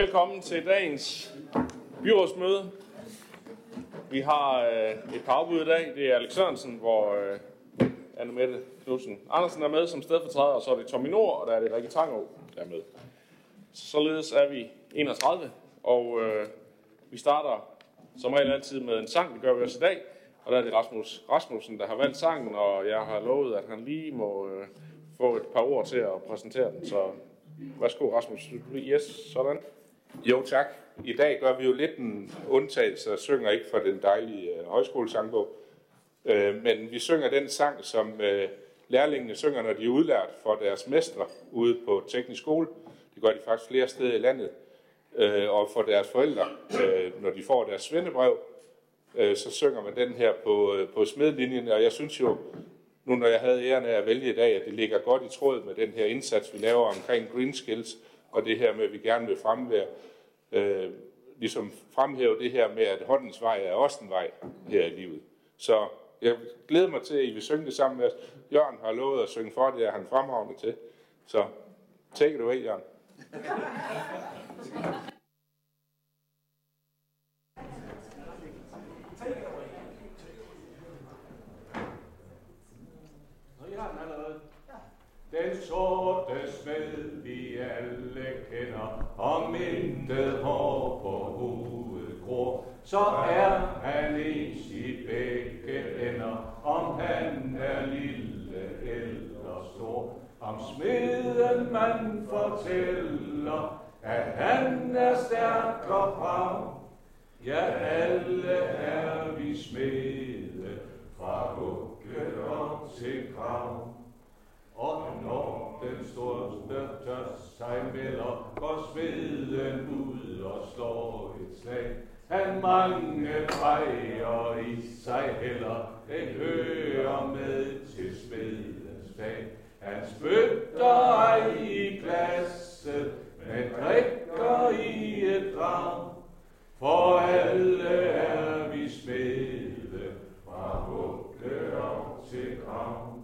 Velkommen til dagens byrådsmøde. Vi har øh, et par afbud i dag. Det er Alex Sørensen, hvor øh, Anne Mette Knudsen Andersen er med som stedfortræder, og så er det Tommy Nord, og der er det Rikke Tangå, der er med. Således er vi 31, og øh, vi starter som regel altid med en sang, det gør vi også i dag. Og der er det Rasmus Rasmussen, der har valgt sangen, og jeg har lovet, at han lige må øh, få et par ord til at præsentere den. Så værsgo Rasmus. Yes, sådan. Jo tak. I dag gør vi jo lidt en undtagelse og synger ikke fra den dejlige øh, højskolesangbog. Øh, men vi synger den sang, som øh, lærlingene synger, når de er udlært for deres mestre ude på teknisk skole. Det gør de faktisk flere steder i landet. Øh, og for deres forældre, øh, når de får deres svendebrev, øh, så synger man den her på, øh, på smedlinjen. Og jeg synes jo, nu når jeg havde æren af at vælge i dag, at det ligger godt i tråd med den her indsats, vi laver omkring Green Skills, og det her med, at vi gerne vil fremvære, øh, ligesom fremhæve det her med, at håndens vej er også en vej her i livet. Så jeg glæder mig til, at I vil synge det sammen med os. Jørgen har lovet at synge for det, er han fremragende til. Så take it away, Jørgen. Den sorte smed vi alle kender, om intet hår på hovedet gror, så er han ens i begge ender, om han er lille eller stor. Om smeden man fortæller, at han er stærk og brav. Ja, alle er vi smede, fra hugge og til grav. Og når den storste tørst sig melder, går sveden ud og slår et slag. Han mange fejrer i sig heller, den hører med til svedens dag. Han spytter ej i glasset, men drikker i et drag. For alle er vi smede, fra hugge og til grav.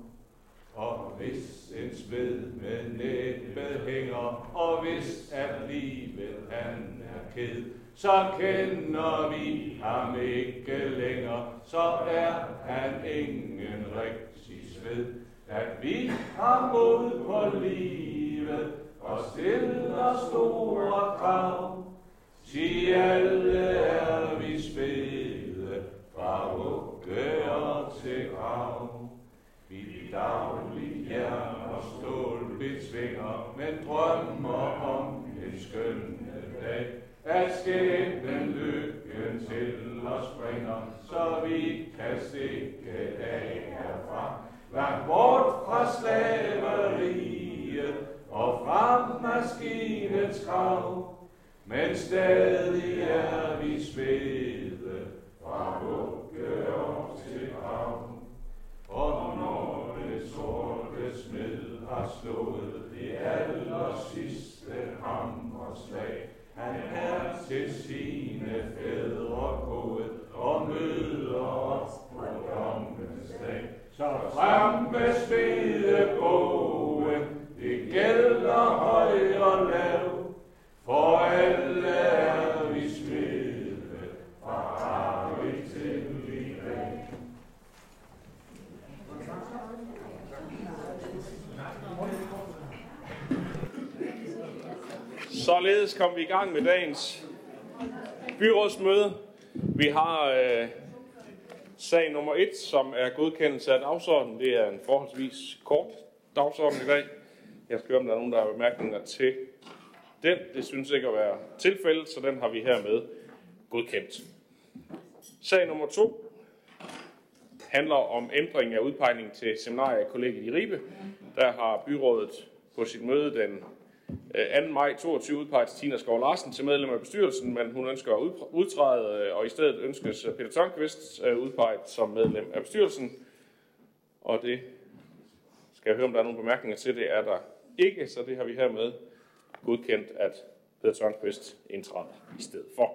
Og hvis en smed med næbbet hænger, og hvis alligevel han ked, så kender vi ham ikke længere, så er han ingen rigtig sved. At vi har mod på livet, og stiller store krav, sig alle er vi spede, fra vugge og til grav. Vi daglig jern og stål betvinger, men drømmer om en skønne dag. At skæbnen lykken til os bringer, så vi kan stikke af herfra. Langt bort fra slaveriet og fra maskinens krav. Men stadig er vi svede fra vugge og til grav. Og når det sorte smed har slået det aller sidste hammerslag, han er til sine fædre gået og møder os på dommens dag. Så frem med svedebogen, det gælder høj og lav, for alle er vi smede, fra arvig til vi dag. Således kom vi i gang med dagens byrådsmøde. Vi har øh, sag nummer et, som er godkendelse af dagsordenen. Det er en forholdsvis kort dagsorden i dag. Jeg skal høre, om der er nogen, der har bemærkninger til den. Det synes ikke at være tilfældet, så den har vi hermed godkendt. Sag nummer to handler om ændring af udpegning til seminariekollegiet i Ribe. Der har byrådet på sit møde den Øh, 2. maj 22 udpeget Tina Skov Larsen til medlem af bestyrelsen, men hun ønsker at udtræde, øh, og i stedet ønskes øh, Peter Tørnqvist udpeget som medlem af bestyrelsen. Og det skal jeg høre, om der er nogle bemærkninger til. Det er der ikke, så det har vi hermed godkendt, at Peter Tørnqvist indtræder i stedet for.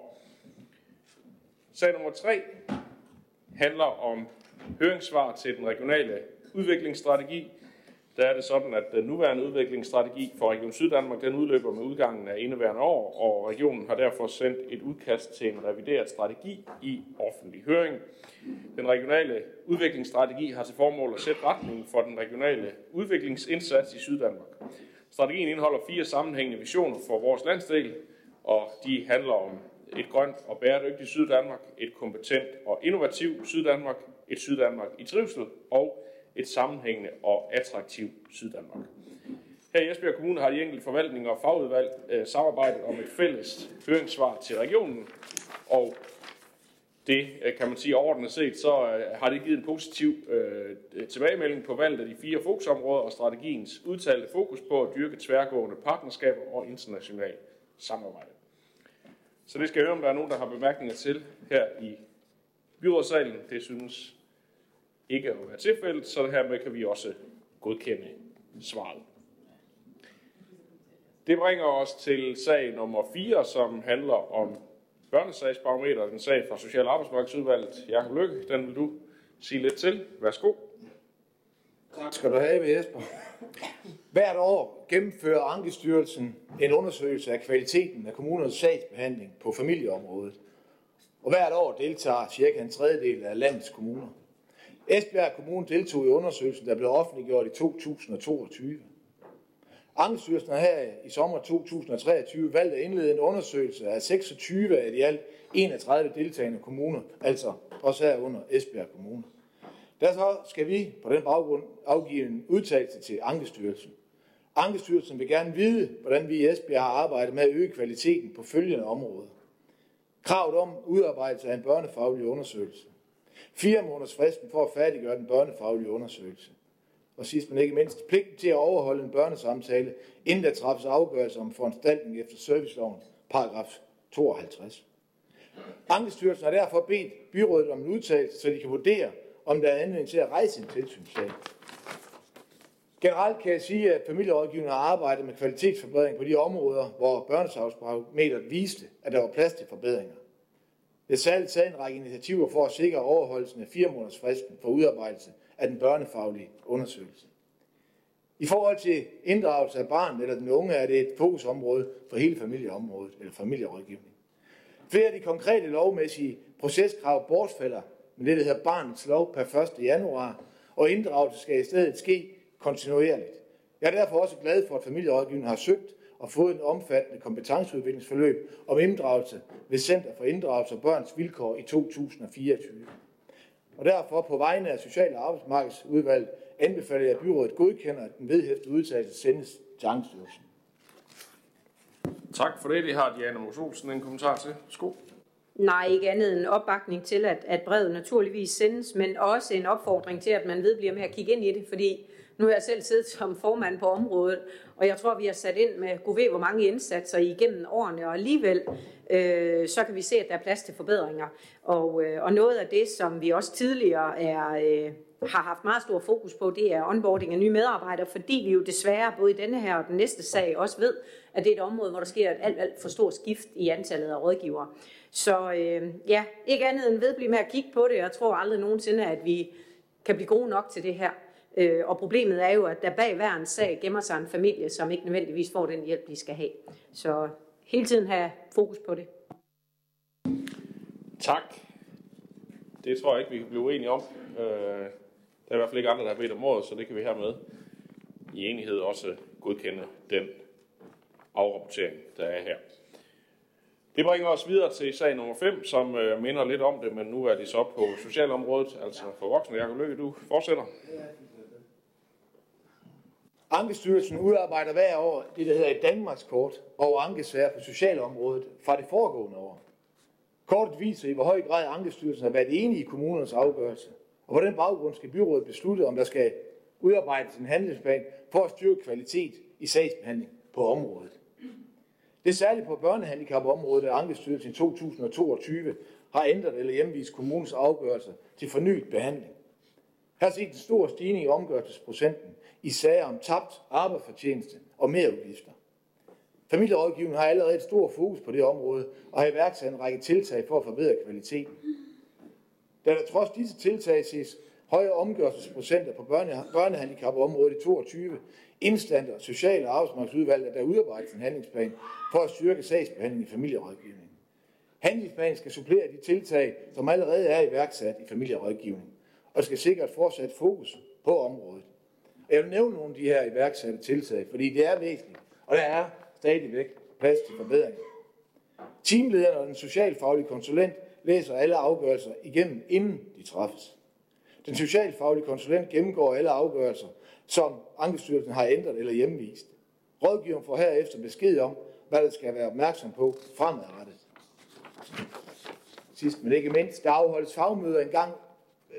Sag nummer 3 handler om høringssvar til den regionale udviklingsstrategi der er det sådan, at den nuværende udviklingsstrategi for Region Syddanmark, den udløber med udgangen af indeværende år, og regionen har derfor sendt et udkast til en revideret strategi i offentlig høring. Den regionale udviklingsstrategi har til formål at sætte retningen for den regionale udviklingsindsats i Syddanmark. Strategien indeholder fire sammenhængende visioner for vores landsdel, og de handler om et grønt og bæredygtigt Syddanmark, et kompetent og innovativt Syddanmark, et Syddanmark i trivsel og et sammenhængende og attraktivt Syddanmark. Her i Esbjerg Kommune har de enkelte forvaltninger og fagudvalg øh, samarbejdet om et fælles høringssvar til regionen, og det øh, kan man sige overordnet set, så øh, har det givet en positiv øh, tilbagemelding på valget af de fire fokusområder og strategiens udtalte fokus på at dyrke tværgående partnerskaber og international samarbejde. Så det skal jeg høre, om der er nogen, der har bemærkninger til her i byrådssalen. Det synes ikke at være tilfældet, så hermed kan vi også godkende svaret. Det bringer os til sag nummer 4, som handler om børnesagsbarometer, den sag fra Social- og Arbejdsmarkedsudvalget. Jakob Lykke, den vil du sige lidt til. Værsgo. Tak skal du have, Jesper. Hvert år gennemfører Ankestyrelsen en undersøgelse af kvaliteten af kommunernes sagsbehandling på familieområdet. Og hvert år deltager cirka en tredjedel af landets kommuner. Esbjerg Kommune deltog i undersøgelsen, der blev offentliggjort i 2022. Ankestyrelsen har her i sommer 2023 valgt at indlede en undersøgelse af 26 af de alt 31 deltagende kommuner, altså også her under Esbjerg Kommune. Derfor skal vi på den baggrund afgive en udtalelse til Ankestyrelsen. Ankestyrelsen vil gerne vide, hvordan vi i Esbjerg har arbejdet med at øge kvaliteten på følgende områder. Kravet om udarbejdelse af en børnefaglig undersøgelse. Fire måneders fristen for at færdiggøre den børnefaglige undersøgelse. Og sidst men ikke mindst, pligten til at overholde en børnesamtale, inden der træffes afgørelse om foranstaltning efter serviceloven, paragraf 52. Ankestyrelsen har derfor bedt byrådet om en udtalelse, så de kan vurdere, om der er anledning til at rejse en tilsynssag. Generelt kan jeg sige, at familierådgivningen har arbejdet med kvalitetsforbedring på de områder, hvor børnesagsbarometeret viste, at der var plads til forbedringer. Det er taget en række initiativer for at sikre overholdelsen af fire måneders fristen for udarbejdelse af den børnefaglige undersøgelse. I forhold til inddragelse af barn eller den unge er det et fokusområde for hele familieområdet eller familierådgivning. Flere af de konkrete lovmæssige proceskrav bortfalder med det, der hedder barnets lov per 1. januar, og inddragelse skal i stedet ske kontinuerligt. Jeg er derfor også glad for, at familierådgivningen har søgt og fået en omfattende kompetenceudviklingsforløb om inddragelse ved Center for Inddragelse og Børns Vilkår i 2024. Og derfor på vegne af Social- og Arbejdsmarkedsudvalget anbefaler jeg, at byrådet godkender, at den vedhæftede udtalelse sendes til Angststyrelsen. Tak for det. Det har Diana Mos Olsen en kommentar til. Sko. Nej, ikke andet end opbakning til, at, at brevet naturligvis sendes, men også en opfordring til, at man vedbliver med at kigge ind i det, fordi nu har jeg selv siddet som formand på området, og jeg tror, vi har sat ind med gud ved, hvor mange indsatser igennem årene, og alligevel øh, så kan vi se, at der er plads til forbedringer. Og, øh, og noget af det, som vi også tidligere er, øh, har haft meget stor fokus på, det er onboarding af nye medarbejdere, fordi vi jo desværre både i denne her og den næste sag også ved, at det er et område, hvor der sker et alt, alt for stort skift i antallet af rådgivere. Så øh, ja, ikke andet end vedblive med at kigge på det. Jeg tror aldrig nogensinde, at vi kan blive gode nok til det her. Øh, og problemet er jo, at der bag hver en sag gemmer sig en familie, som ikke nødvendigvis får den hjælp, de skal have. Så hele tiden have fokus på det. Tak. Det tror jeg ikke, vi kan blive uenige om. Øh, der er i hvert fald ikke andre, der har bedt om ordet, så det kan vi hermed i enighed også godkende den afrapportering, der er her. Det bringer os videre til sag nummer 5, som øh, minder lidt om det, men nu er det så på socialområdet, altså for voksne. Jakob Løkke, du fortsætter. Ankestyrelsen udarbejder hver år det, der hedder et Danmarkskort over ankesager på socialområdet fra det foregående år. Kortet viser i hvor høj grad Ankestyrelsen har været enige i kommunernes afgørelse, og på den baggrund skal byrådet beslutte, om der skal udarbejdes en handlingsplan for at styrke kvalitet i sagsbehandling på området. Det er særligt på børnehandicapområdet, at Ankestyrelsen i 2022 har ændret eller hjemvist kommunens afgørelser til fornyet behandling. Her ses en stor stigning i omgørelsesprocenten i sager om tabt arbejdsfortjeneste og merudgifter. Familierådgivningen har allerede et stort fokus på det område og har iværksat en række tiltag for at forbedre kvaliteten. Da der trods disse tiltag ses høje omgørelsesprocenter på børne, børnehandicapområdet i 22, indstander Social- og Arbejdsmarkedsudvalget, der udarbejdes en handlingsplan for at styrke sagsbehandling i familierådgivningen. Handlingsplanen skal supplere de tiltag, som allerede er iværksat i familierådgivning, og skal sikre et fortsat fokus på området. Jeg vil nævne nogle af de her iværksatte tiltag, fordi det er væsentligt, og der er stadigvæk plads til forbedring. Teamlederen og den socialfaglige konsulent læser alle afgørelser igennem, inden de træffes. Den socialfaglige konsulent gennemgår alle afgørelser, som Ankestyrelsen har ændret eller hjemvist. Rådgiveren får herefter besked om, hvad der skal være opmærksom på fremadrettet. Sidst men ikke mindst, der afholdes fagmøder en gang,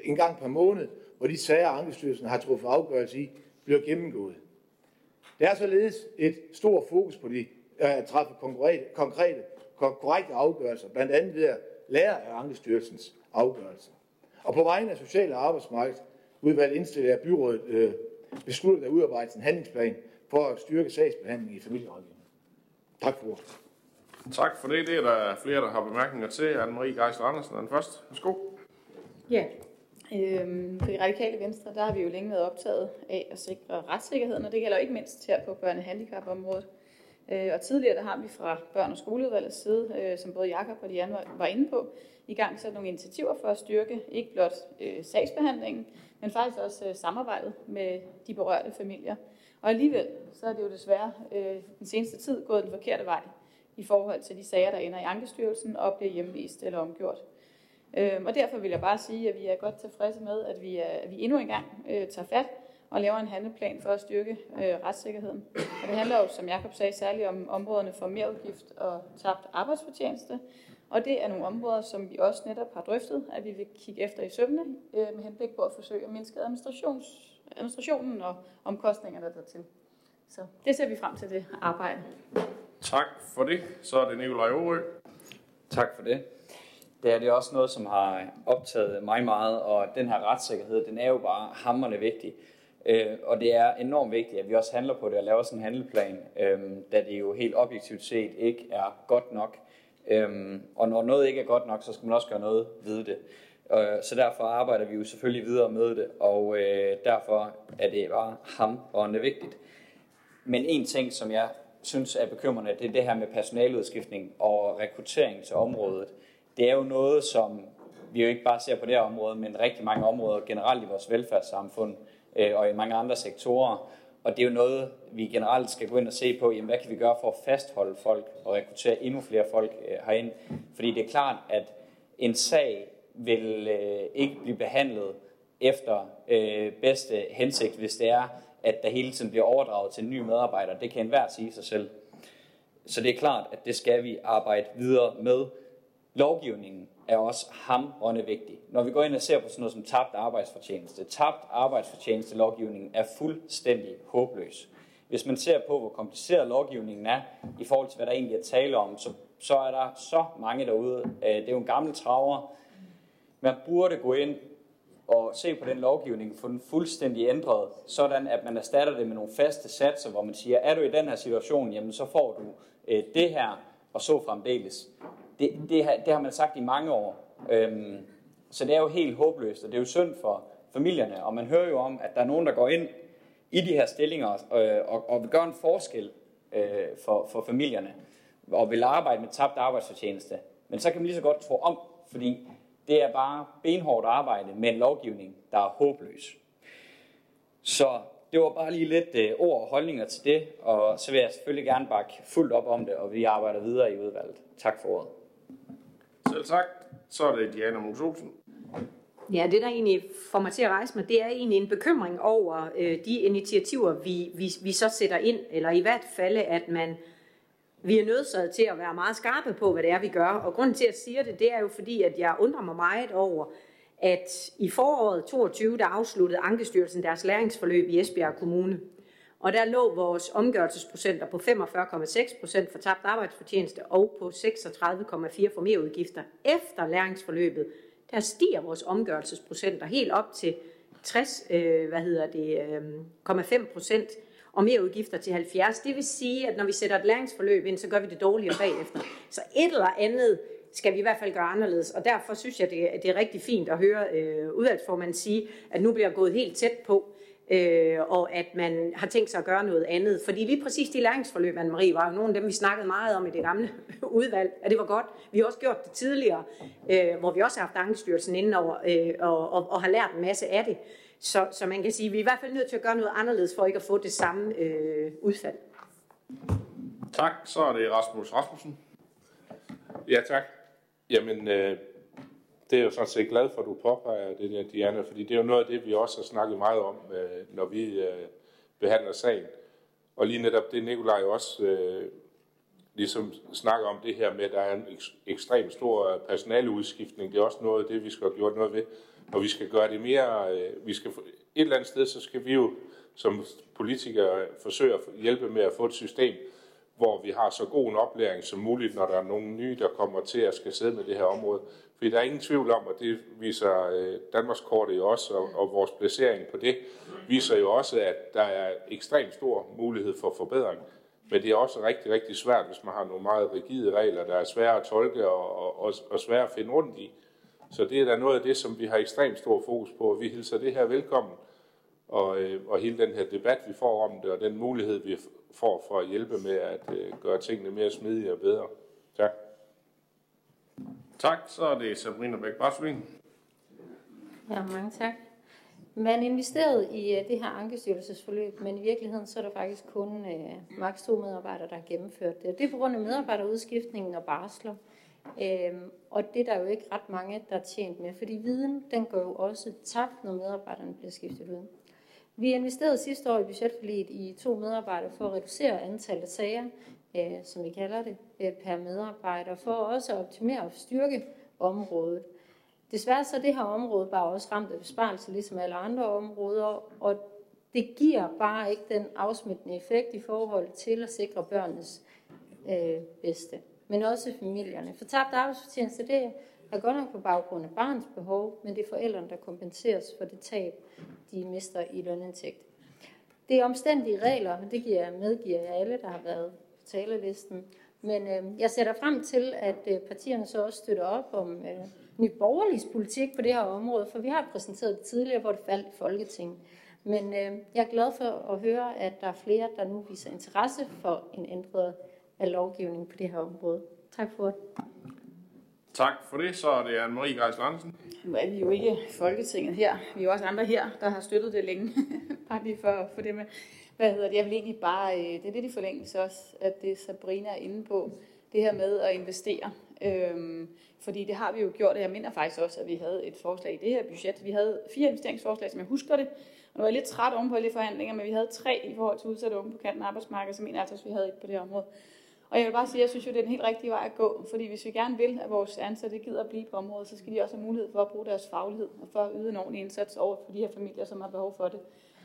en gang per måned, hvor de sager, Ankestyrelsen har truffet afgørelse i, bliver gennemgået. Der er således et stort fokus på de at træffe konkrete, konkrete, korrekte afgørelser, blandt andet ved at lære af Ankestyrelsens afgørelser. Og på vegne af Social- og Arbejdsmarkedsudvalget indstiller jeg byrådet øh, besluttet at udarbejde en handlingsplan for at styrke sagsbehandling i familierådgivning. Tak for ordet. Tak for det. Det er der flere, der har bemærkninger til. Anne-Marie Geisler Andersen er den første. Værsgo. Ja, øhm, for det radikale venstre, der har vi jo længe været optaget af at sikre retssikkerheden, og det gælder ikke mindst her på børnehandicapområdet. Øh, og tidligere der har vi fra børn- og skoleudvalgets side, øh, som både Jakob og Diane var, var inde på, i gang sat nogle initiativer for at styrke ikke blot øh, sagsbehandlingen, men faktisk også øh, samarbejdet med de berørte familier. Og alligevel, så er det jo desværre øh, den seneste tid gået den forkerte vej i forhold til de sager, der ender i Ankestyrelsen og bliver hjemvist eller omgjort. Øh, og derfor vil jeg bare sige, at vi er godt tilfredse med, at vi, er, at vi endnu en gang øh, tager fat og laver en handleplan for at styrke øh, retssikkerheden. Og det handler jo, som Jakob sagde, særligt om områderne for merudgift og tabt arbejdsfortjeneste. Og det er nogle områder, som vi også netop har drøftet, at vi vil kigge efter i søvne øh, med henblik på at forsøge at mindske administrations, administrationen og omkostningerne dertil. Så det ser vi frem til det arbejde. Tak for det. Så er det Nikolaj Aarø. Tak for det. Det er det er også noget, som har optaget mig meget, og den her retssikkerhed, den er jo bare hammerne vigtig. Øh, og det er enormt vigtigt, at vi også handler på det og laver sådan en handleplan, øh, da det jo helt objektivt set ikke er godt nok. Øh, og når noget ikke er godt nok, så skal man også gøre noget ved det. Øh, så derfor arbejder vi jo selvfølgelig videre med det, og øh, derfor er det bare hamrende vigtigt. Men en ting, som jeg synes er bekymrende, det er det her med personaludskiftning og rekruttering til området. Det er jo noget, som vi jo ikke bare ser på det her område, men rigtig mange områder generelt i vores velfærdssamfund øh, og i mange andre sektorer. Og det er jo noget, vi generelt skal gå ind og se på, jamen, hvad kan vi gøre for at fastholde folk og rekruttere endnu flere folk øh, herind. Fordi det er klart, at en sag vil øh, ikke blive behandlet efter øh, bedste hensigt, hvis det er, at der hele tiden bliver overdraget til en ny medarbejder. Det kan enhver sige sig selv. Så det er klart, at det skal vi arbejde videre med. Lovgivningen er også hamrende vigtig. Når vi går ind og ser på sådan noget som tabt arbejdsfortjeneste, tabt arbejdsfortjeneste lovgivningen er fuldstændig håbløs. Hvis man ser på, hvor kompliceret lovgivningen er i forhold til, hvad der egentlig er tale om, så, så er der så mange derude. Øh, det er jo en gammel traver. Man burde gå ind og se på den lovgivning, få den fuldstændig ændret, sådan at man erstatter det med nogle faste satser, hvor man siger, er du i den her situation, jamen så får du øh, det her, og så fremdeles. Det, det, har, det har man sagt i mange år. Øhm, så det er jo helt håbløst, og det er jo synd for familierne. Og man hører jo om, at der er nogen, der går ind i de her stillinger øh, og, og vil gøre en forskel øh, for, for familierne, og vil arbejde med tabt arbejdsfortjeneste. Men så kan man lige så godt tro om, fordi det er bare benhårdt arbejde med en lovgivning, der er håbløs. Så det var bare lige lidt øh, ord og holdninger til det, og så vil jeg selvfølgelig gerne bakke fuldt op om det, og vi arbejder videre i udvalget. Tak for ordet. Selv tak. Så er det Diana Olsen. Ja, det der egentlig får mig til at rejse mig, det er egentlig en bekymring over øh, de initiativer, vi, vi, vi så sætter ind, eller i hvert fald, at man vi er nødsaget til at være meget skarpe på, hvad det er, vi gør. Og grunden til, at jeg siger det, det er jo fordi, at jeg undrer mig meget over, at i foråret 22, der afsluttede Ankestyrelsen deres læringsforløb i Esbjerg Kommune. Og der lå vores omgørelsesprocenter på 45,6 procent for tabt arbejdsfortjeneste og på 36,4 for merudgifter. Efter læringsforløbet, der stiger vores omgørelsesprocenter helt op til 60, øh, hvad hedder det, øh, 0,5 procent og mere udgifter til 70. Det vil sige, at når vi sætter et læringsforløb ind, så gør vi det dårligere bagefter. Så et eller andet skal vi i hvert fald gøre anderledes. Og derfor synes jeg, det er, det er rigtig fint at høre øh, udvalgsformanden sige, at nu bliver gået helt tæt på, øh, og at man har tænkt sig at gøre noget andet. Fordi lige præcis de læringsforløb, Anne-Marie, var jo nogle af dem, vi snakkede meget om i det gamle udvalg, at det var godt. Vi har også gjort det tidligere, øh, hvor vi også har haft Ankestyrelsen inden over, øh, og, og, og har lært en masse af det. Så, så man kan sige, at vi er i hvert fald nødt til at gøre noget anderledes, for ikke at få det samme øh, udfald. Tak. Så er det Rasmus Rasmussen. Ja, tak. Jamen, øh, det er jeg jo sådan set glad for, at du påpeger det der, Diana, fordi det er jo noget af det, vi også har snakket meget om, øh, når vi øh, behandler sagen. Og lige netop det, Nikolaj også øh, ligesom snakker om det her med, at der er en ekstremt stor øh, personaleudskiftning. Det er også noget af det, vi skal have gjort noget ved. Og vi skal gøre det mere... Øh, vi skal, et eller andet sted, så skal vi jo som politikere forsøge at hjælpe med at få et system, hvor vi har så god en oplæring som muligt, når der er nogen nye, der kommer til at skal sidde med det her område. Fordi der er ingen tvivl om, og det viser øh, Danmarkskortet jo også, og, og vores placering på det, viser jo også, at der er ekstremt stor mulighed for forbedring. Men det er også rigtig, rigtig svært, hvis man har nogle meget rigide regler, der er svære at tolke og, og, og svære at finde rundt i. Så det er da noget af det, som vi har ekstremt stor fokus på, og vi hilser det her velkommen. Og, øh, og hele den her debat, vi får om det, og den mulighed, vi får for at hjælpe med at øh, gøre tingene mere smidige og bedre. Tak. Tak. Så er det Sabrina Bæk -Barsvin. Ja, mange tak. Man investerede i uh, det her ankestyrelsesforløb, men i virkeligheden så er der faktisk kun uh, maks to medarbejdere, der har gennemført det. Det er på grund af medarbejderudskiftningen og barsler. Øhm, og det er der jo ikke ret mange, der er tjent med, fordi viden den går jo også tabt, når medarbejderne bliver skiftet ud. Vi investerede sidste år i budgetforliget i to medarbejdere for at reducere antallet af sager, øh, som vi kalder det, øh, per medarbejder, for også at optimere og styrke området. Desværre så er det her område bare også ramt af besparelser, ligesom alle andre områder, og det giver bare ikke den afsmittende effekt i forhold til at sikre børnenes øh, bedste, men også familierne. For tabt arbejdsfortjeneste, det er godt nok på baggrund af barns behov, men det er forældrene, der kompenseres for det tab, de mister i lønindtægt. Det er omstændige regler, og det giver, medgiver jeg alle, der har været talerlisten. Men øh, jeg sætter frem til, at øh, partierne så også støtter op om øh, ny borgerlig politik på det her område, for vi har præsenteret det tidligere, hvor det faldt i Folketinget. Men øh, jeg er glad for at høre, at der er flere, der nu viser interesse for en ændret af lovgivningen på det her område. Tak for det. Tak for det. Så er det Anne-Marie Geis Andersen. Nu er vi jo ikke Folketinget her. Vi er jo også andre her, der har støttet det længe. bare lige for at få det med. Hvad hedder det? Jeg vil egentlig bare, øh, det er lidt i forlængelse også, at det Sabrina er inde på, det her med at investere. Øhm, fordi det har vi jo gjort, og jeg minder faktisk også, at vi havde et forslag i det her budget. Vi havde fire investeringsforslag, som jeg husker det. Og nu er jeg lidt træt oven på alle de forhandlinger, men vi havde tre i forhold til udsatte unge på kanten af arbejdsmarkedet, som mener altså vi havde et på det her område. Og jeg vil bare sige, at jeg synes jo, det er den helt rigtige vej at gå, fordi hvis vi gerne vil, at vores ansatte gider at blive på området, så skal de også have mulighed for at bruge deres faglighed og for at yde en ordentlig indsats over for de her familier, som har behov for det.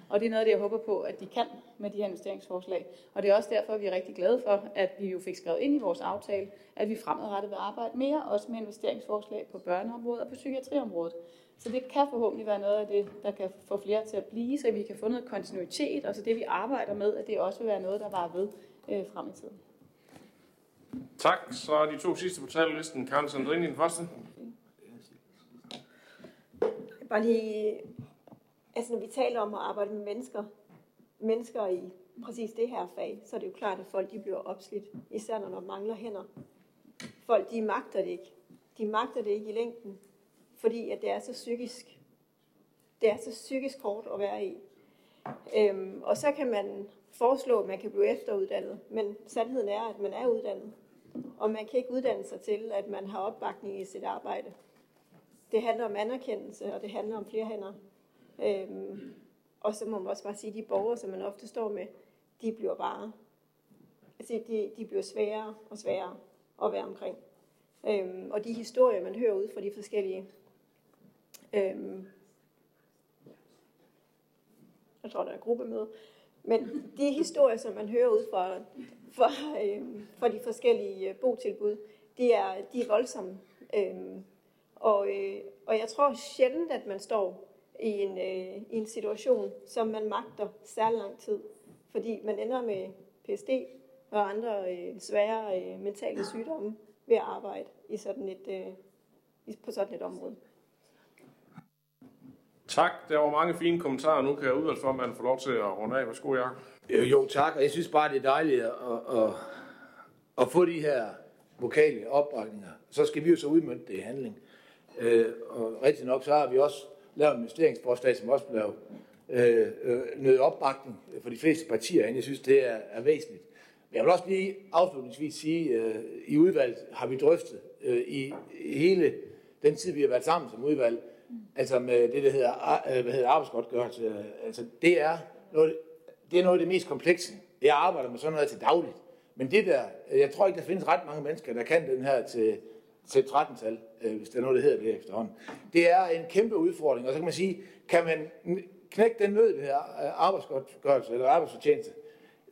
Og det er noget af det, jeg håber på, at de kan med de her investeringsforslag. Og det er også derfor, at vi er rigtig glade for, at vi jo fik skrevet ind i vores aftale, at vi fremadrettet vil arbejde mere, også med investeringsforslag på børneområdet og på psykiatriområdet. Så det kan forhåbentlig være noget af det, der kan få flere til at blive, så vi kan få noget kontinuitet, og så det vi arbejder med, at det også vil være noget, der var ved øh, frem i tiden. Tak. Så er de to sidste på talerlisten. Karen Sandrini, den første. Bare lige, altså når vi taler om at arbejde med mennesker, mennesker i præcis det her fag, så er det jo klart, at folk de bliver opslidt, især når der mangler hænder. Folk, de magter det ikke. De magter det ikke i længden, fordi at det er så psykisk. Det er så psykisk hårdt at være i. Øhm, og så kan man foreslå, at man kan blive efteruddannet, men sandheden er, at man er uddannet. Og man kan ikke uddanne sig til, at man har opbakning i sit arbejde. Det handler om anerkendelse, og det handler om flere hænder. Øhm, og så må man også bare sige, at de borgere, som man ofte står med, de bliver bare, altså de, de bliver sværere og sværere at være omkring. Øhm, og de historier, man hører ud fra de forskellige, øhm, jeg tror, der er gruppemøde, men de historier, som man hører ud fra, fra, øhm, fra de forskellige øh, botilbud, de er, de er voldsomme. Øhm, og, øh, og jeg tror sjældent, at man står i en, øh, i en situation, som man magter særlig lang tid. Fordi man ender med PSD og andre øh, svære øh, mentale sygdomme ved at arbejde. i sådan et, øh, på sådan et område. Tak. Der var mange fine kommentarer. Nu kan udvalgsformanden få lov til at runde af. Værsgo, Jacob. Jo, tak. Og jeg synes bare, det er dejligt at, at, at få de her lokale opbakninger. Så skal vi jo så udmønte det i handling. Øh, og rigtig nok, så har vi også lavet en investeringsforslag, som også blev øh, øh, nødt opbakning for de fleste partier Jeg synes, det er, er væsentligt. Men jeg vil også lige afslutningsvis sige, øh, i udvalget har vi drøftet øh, i hele den tid, vi har været sammen som udvalg, altså med det, der hedder, øh, hvad hedder arbejdsgodtgørelse. Altså, det er noget, det er noget af det mest komplekse. Jeg arbejder med sådan noget til dagligt. Men det der, jeg tror ikke, der findes ret mange mennesker, der kan den her til, til 13-tal, øh, hvis det er noget, der hedder det efterhånden. Det er en kæmpe udfordring, og så kan man sige, kan man knække den nød, det her øh, arbejdsgodtgørelse eller arbejdsfortjeneste,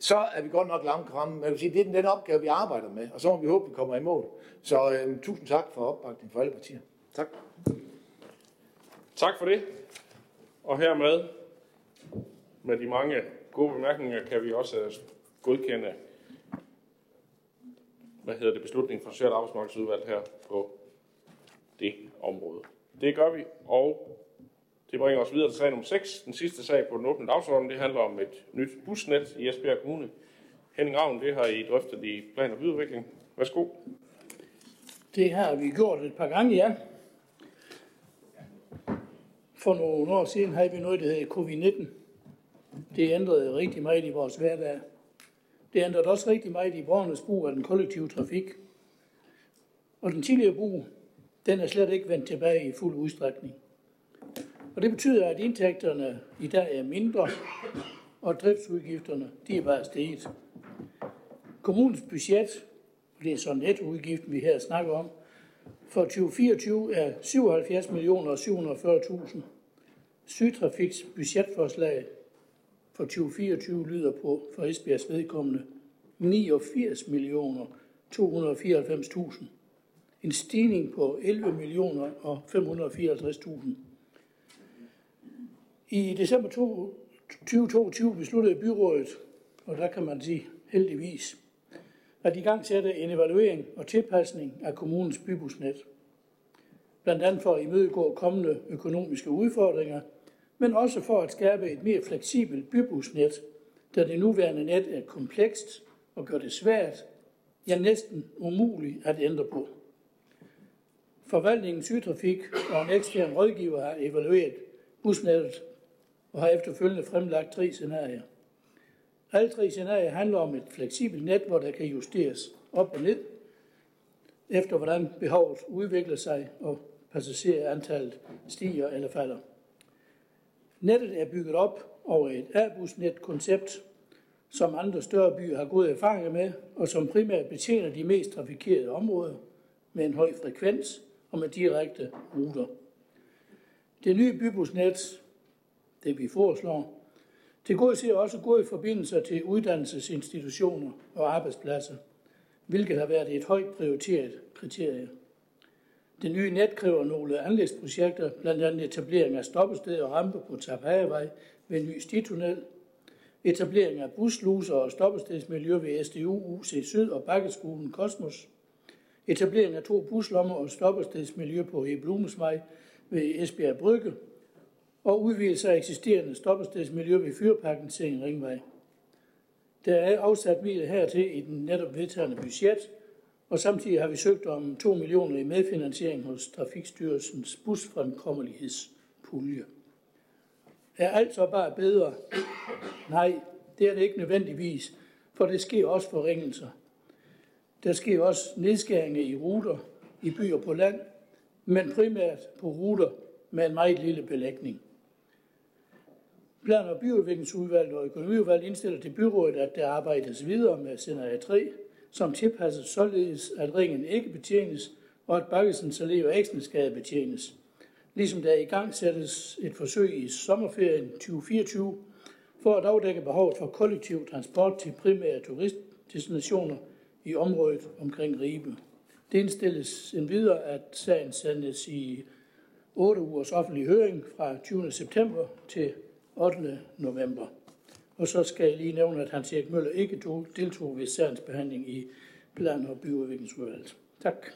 så er vi godt nok langt fremme. Man kan sige, det er den, den opgave, vi arbejder med, og så må vi håbe, vi kommer i mål. Så øh, tusind tak for opbakningen for alle partier. Tak. Tak for det. Og hermed, med de mange gode bemærkninger, kan vi også øh, godkende hvad hedder det, beslutning fra Socialt Arbejdsmarkedsudvalg her på det område. Det gør vi, og det bringer os videre til sag nummer 6. Den sidste sag på den åbne dagsorden, det handler om et nyt busnet i Esbjerg Kommune. Henning Ravn, det har I drøftet i plan og byudvikling. Værsgo. Det har vi gjort et par gange, ja. For nogle år siden havde vi noget, der hedder covid-19. Det ændrede rigtig meget i vores hverdag. Det ændrede også rigtig meget i borgernes brug af den kollektive trafik. Og den tidligere brug, den er slet ikke vendt tilbage i fuld udstrækning. Og det betyder, at indtægterne i dag er mindre, og driftsudgifterne, de er bare steget. Kommunens budget, det er så nettoudgiften, vi her snakker om, for 2024 er 77 millioner 740.000. Sygtrafiks budgetforslag for 2024 lyder på for Esbjergs vedkommende 89 millioner 294.000. En stigning på 11 millioner og 554.000. I december 2022 besluttede byrådet, og der kan man sige heldigvis, at i gang sætte en evaluering og tilpasning af kommunens bybusnet. Blandt andet for at imødegå kommende økonomiske udfordringer, men også for at skabe et mere fleksibelt bybusnet, da det nuværende net er komplekst og gør det svært, ja næsten umuligt at ændre på. Forvaltningens sygtrafik og en ekstern rådgiver har evalueret busnettet og har efterfølgende fremlagt tre scenarier. Alle tre scenarier handler om et fleksibelt net, hvor der kan justeres op og ned, efter hvordan behovet udvikler sig og passagerantallet stiger eller falder. Nettet er bygget op over et A-busnet-koncept, som andre større byer har gode erfaringer med, og som primært betjener de mest trafikerede områder med en høj frekvens og med direkte ruter. Det nye bybusnet det vi foreslår. til god ser også gode forbindelser til uddannelsesinstitutioner og arbejdspladser, hvilket har været et højt prioriteret kriterie. Det nye net kræver nogle anlægsprojekter, blandt andet etablering af stoppested og rampe på Tapajevej ved en ny stitunnel, etablering af busluser og stoppestedsmiljø ved SDU, UC Syd og Bakkeskolen Kosmos, etablering af to buslommer og stoppestedsmiljø på Eblumesvej ved Esbjerg Brygge og udvidelse af eksisterende stoppestedsmiljø ved Fyrparken til en ringvej. Der er afsat midler hertil i den netop vedtagende budget, og samtidig har vi søgt om 2 millioner i medfinansiering hos Trafikstyrelsens busfremkommelighedspulje. Er alt så bare bedre? Nej, det er det ikke nødvendigvis, for det sker også forringelser. Der sker også nedskæringer i ruter, i byer på land, men primært på ruter med en meget lille belægning. Plan- og byudviklingsudvalget og økonomiudvalget indstiller til byrådet, at der arbejdes videre med scenarie 3, som tilpasses således, at ringen ikke betjenes, og at Bakkesens Allé og Eksensgade betjenes. Ligesom der i gang sættes et forsøg i sommerferien 2024 for at afdække behovet for kollektiv transport til primære turistdestinationer i området omkring Ribe. Det indstilles endvidere, at sagen sendes i 8 ugers offentlig høring fra 20. september til 8. november. Og så skal jeg lige nævne, at Hans Erik Møller ikke deltog ved sagens behandling i plan- og byudviklingsudvalget. Tak.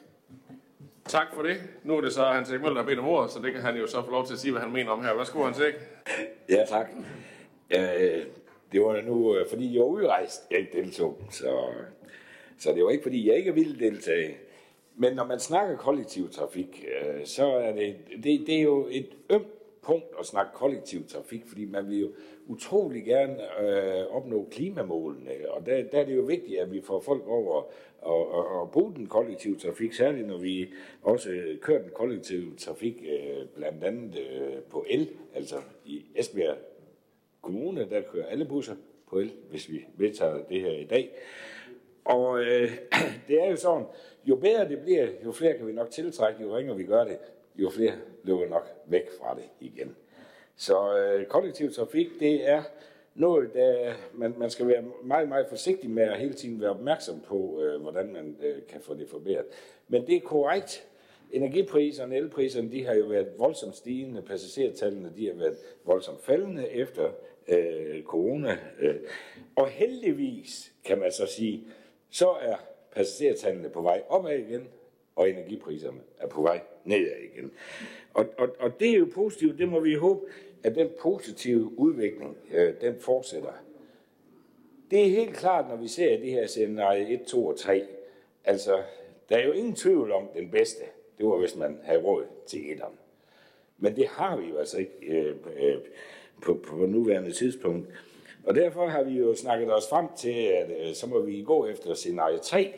Tak for det. Nu er det så Hans Erik Møller, der har bedt om ordet, så det kan han jo så få lov til at sige, hvad han mener om her. Værsgo, Hans Erik. Ja, tak. Øh, det var nu, øh, fordi jeg var udrejst, jeg ikke deltog. Så, så det var ikke, fordi jeg ikke ville deltage. Men når man snakker kollektiv trafik, øh, så er det, det, det er jo et ømt punkt at snakke kollektiv trafik, fordi man vil jo utrolig gerne øh, opnå klimamålene, og der, der er det jo vigtigt, at vi får folk over og, og, og bruge den kollektive trafik, særligt når vi også kører den kollektive trafik øh, blandt andet øh, på el, altså i Esbjerg Kommune, der kører alle busser på el, hvis vi vedtager det her i dag. Og øh, det er jo sådan, jo bedre det bliver, jo flere kan vi nok tiltrække, jo ringere vi gør det, jo flere løber nok væk fra det igen. Så øh, kollektiv trafik, det er noget, der man, man skal være meget, meget forsigtig med at hele tiden være opmærksom på, øh, hvordan man øh, kan få det forbedret. Men det er korrekt. Energipriserne, elpriserne, de har jo været voldsomt stigende. Passagertallene, de har været voldsomt faldende efter øh, corona. Øh. Og heldigvis, kan man så sige, så er passagertallene på vej opad igen, og energipriserne er på vej nedad igen. Og, og, og det er jo positivt, det må vi håbe, at den positive udvikling, øh, den fortsætter. Det er helt klart, når vi ser det her scenarie 1, 2 og 3. Altså, der er jo ingen tvivl om den bedste. Det var, hvis man havde råd til etteren. Men det har vi jo altså ikke øh, øh, på, på nuværende tidspunkt. Og derfor har vi jo snakket os frem til, at øh, så må vi gå efter scenarie 3.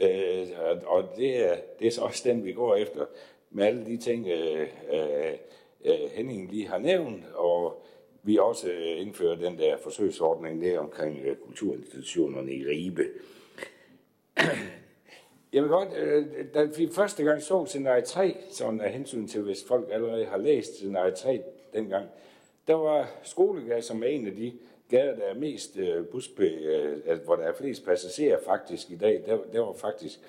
Øh, og det er, det er så også den, vi går efter med alle de ting, øh, øh, øh Henning lige har nævnt, og vi også øh, indfører den der forsøgsordning der omkring øh, kulturinstitutionerne i Ribe. Jeg vil godt, øh, da vi første gang så scenarie 3, sådan af hensyn til, hvis folk allerede har læst scenarie 3 dengang, der var skolegas som en af de gader, der er mest øh, busbe, øh, hvor der er flest passagerer faktisk i dag, der, der var faktisk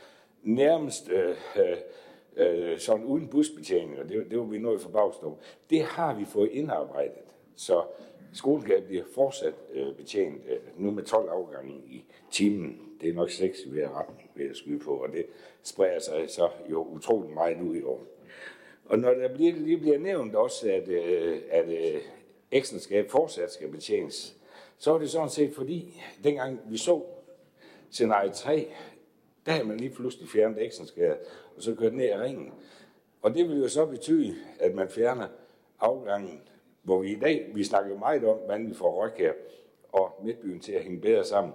nærmest øh, øh, øh sådan uden busbetjening, og det, det var vi nået forbavst over. Det har vi fået indarbejdet, så skolegade bliver fortsat øh, betjent øh, nu med 12 afgange i timen. Det er nok 6 i hver retning, vil jeg skyde på, og det spreder sig så jo utrolig meget nu i år. Og når der bliver, lige bliver nævnt også, at, øh, at øh, ægteskab fortsat skal betjenes, så var det sådan set fordi, dengang vi så scenarie 3, der havde man lige pludselig fjernet ægteskab, og så kørt ned i ringen. Og det vil jo så betyde, at man fjerner afgangen, hvor vi i dag, vi snakker jo meget om, hvordan vi får her og Midtbyen til at hænge bedre sammen.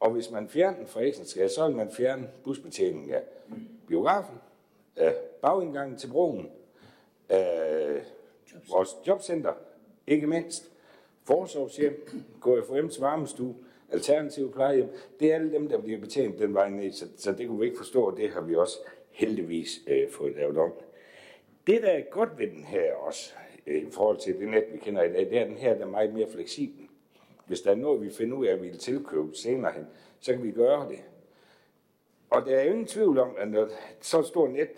Og hvis man fjerner den fra Eksenskade, så vil man fjerne busbetjeningen af biografen, af bagindgangen til broen, af vores jobcenter, ikke mindst, forsorgshjem, KFM's varmestue, alternative plejehjem, det er alle dem, der bliver betjent den vej ned, så, så det kunne vi ikke forstå, og det har vi også heldigvis øh, fået lavet om. Det, der er godt ved den her også, øh, i forhold til det net, vi kender i dag, det er, at den her der er meget mere fleksibel. Hvis der er noget, vi finder ud af, at vi vil tilkøbe senere hen, så kan vi gøre det. Og der er ingen tvivl om, at når så stort net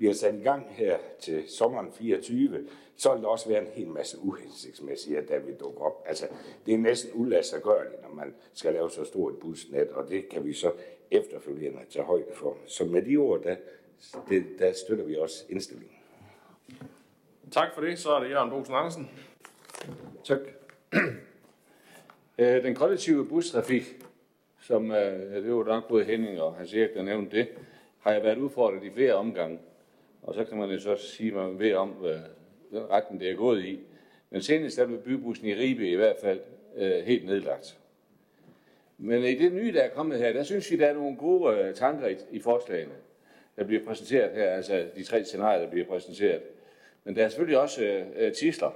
bliver sat i gang her til sommeren 24, så vil der også være en hel masse uhensigtsmæssige, der vil dukke op. Altså, det er næsten uladsiggørligt, når man skal lave så stort et busnet, og det kan vi så efterfølgende tage højde for. Så med de ord, der, det, der støtter vi også indstillingen. Tak for det. Så er det Jørgen Bosen Andersen. Tak. Øh, den kollektive bustrafik, som øh, det var nok både Henning og Hans Erik, der nævnte det, har jeg været udfordret i flere omgange. Og så kan man jo så sige, hvad man ved om, hvad den retten det er gået i. Men senest er bybussen i Ribe i hvert fald øh, helt nedlagt. Men i det nye, der er kommet her, der synes vi, der er nogle gode øh, tanker i, i forslagene, der bliver præsenteret her, altså de tre scenarier, der bliver præsenteret. Men der er selvfølgelig også øh, øh tisler.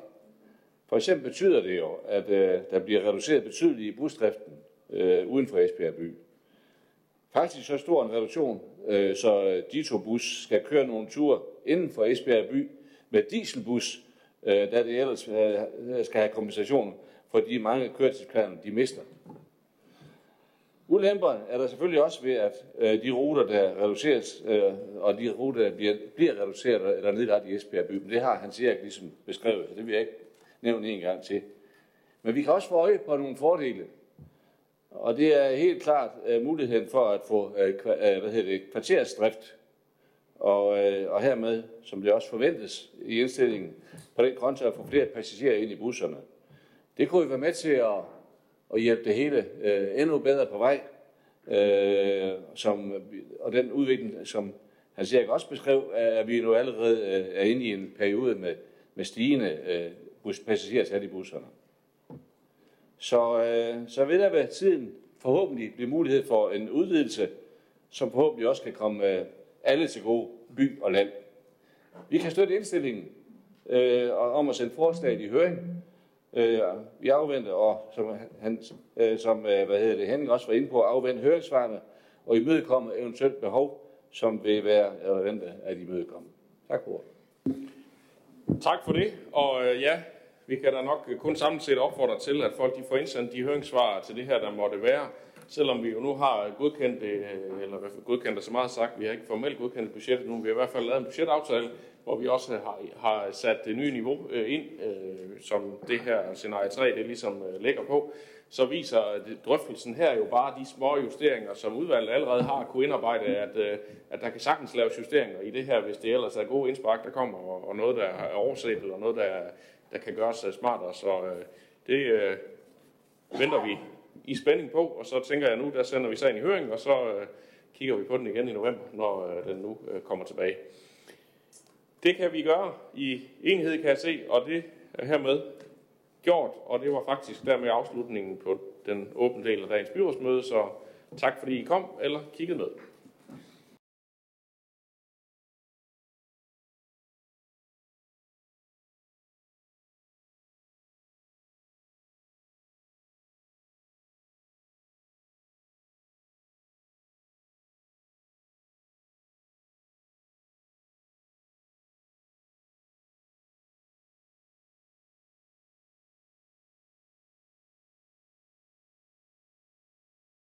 For eksempel betyder det jo, at øh, der bliver reduceret betydeligt i busdriften øh, uden for Esbjerg by. Faktisk så stor en reduktion, øh, så øh, Ditobus skal køre nogle ture inden for Esbjerg by med dieselbus, øh, da det ellers øh, øh skal have kompensation for de mange køretidsplaner, de mister. Ulemperne er der selvfølgelig også ved, at øh, de ruter, der reduceres, øh, og de ruter, der bliver, bliver reduceret eller nedlagt i Esbjerg by, men det har han Erik ligesom beskrevet, så det vil jeg ikke nævne en gang til. Men vi kan også få øje på nogle fordele, og det er helt klart uh, muligheden for at få uh, hvad hedder det, kvartersdrift Og, øh, og hermed, som det også forventes i indstillingen, på den konto at få flere passagerer ind i busserne. Det kunne jo være med til at, at hjælpe det hele øh, endnu bedre på vej. Øh, som, og den udvikling, som han siger også beskrev, er, at vi nu allerede øh, er inde i en periode med, med stigende øh, passagertal i busserne. Så, øh, så vil der ved tiden forhåbentlig blive mulighed for en udvidelse, som forhåbentlig også kan komme øh, alle til gode, by og land. Vi kan støtte indstillingen øh, om at sende forslaget i høring. Øh, vi afventer, og som, han, øh, som øh, hvad hedder det, Henning også var inde på, afvente høringssvarene og imødekomme eventuelt behov, som vil være relevante at imødekomme. Tak for ordet. Tak for det, og øh, ja, vi kan da nok øh, kun samlet set opfordre til, at folk de får indsendt de høringssvar til det her, der måtte være. Selvom vi jo nu har godkendt øh, eller i hvert fald godkendt så meget sagt, vi har ikke formelt godkendt budgettet nu, vi har i hvert fald lavet en budgetaftale, hvor vi også har, har sat det nye niveau øh, ind, som det her scenarie 3 det ligesom ligger på, så viser drøftelsen her jo bare de små justeringer, som udvalget allerede har kunne indarbejde, at, at der kan sagtens laves justeringer i det her, hvis det ellers er gode indspark, der kommer, og, noget, der er overset, eller noget, der, der kan gøres smartere. Så øh, det øh, venter vi i spænding på, og så tænker jeg nu, der sender vi sagen i høring, og så øh, kigger vi på den igen i november, når øh, den nu øh, kommer tilbage. Det kan vi gøre i enhed, kan jeg se, og det er hermed gjort, og det var faktisk dermed afslutningen på den åbne del af dagens byrådsmøde, så tak fordi I kom eller kiggede med.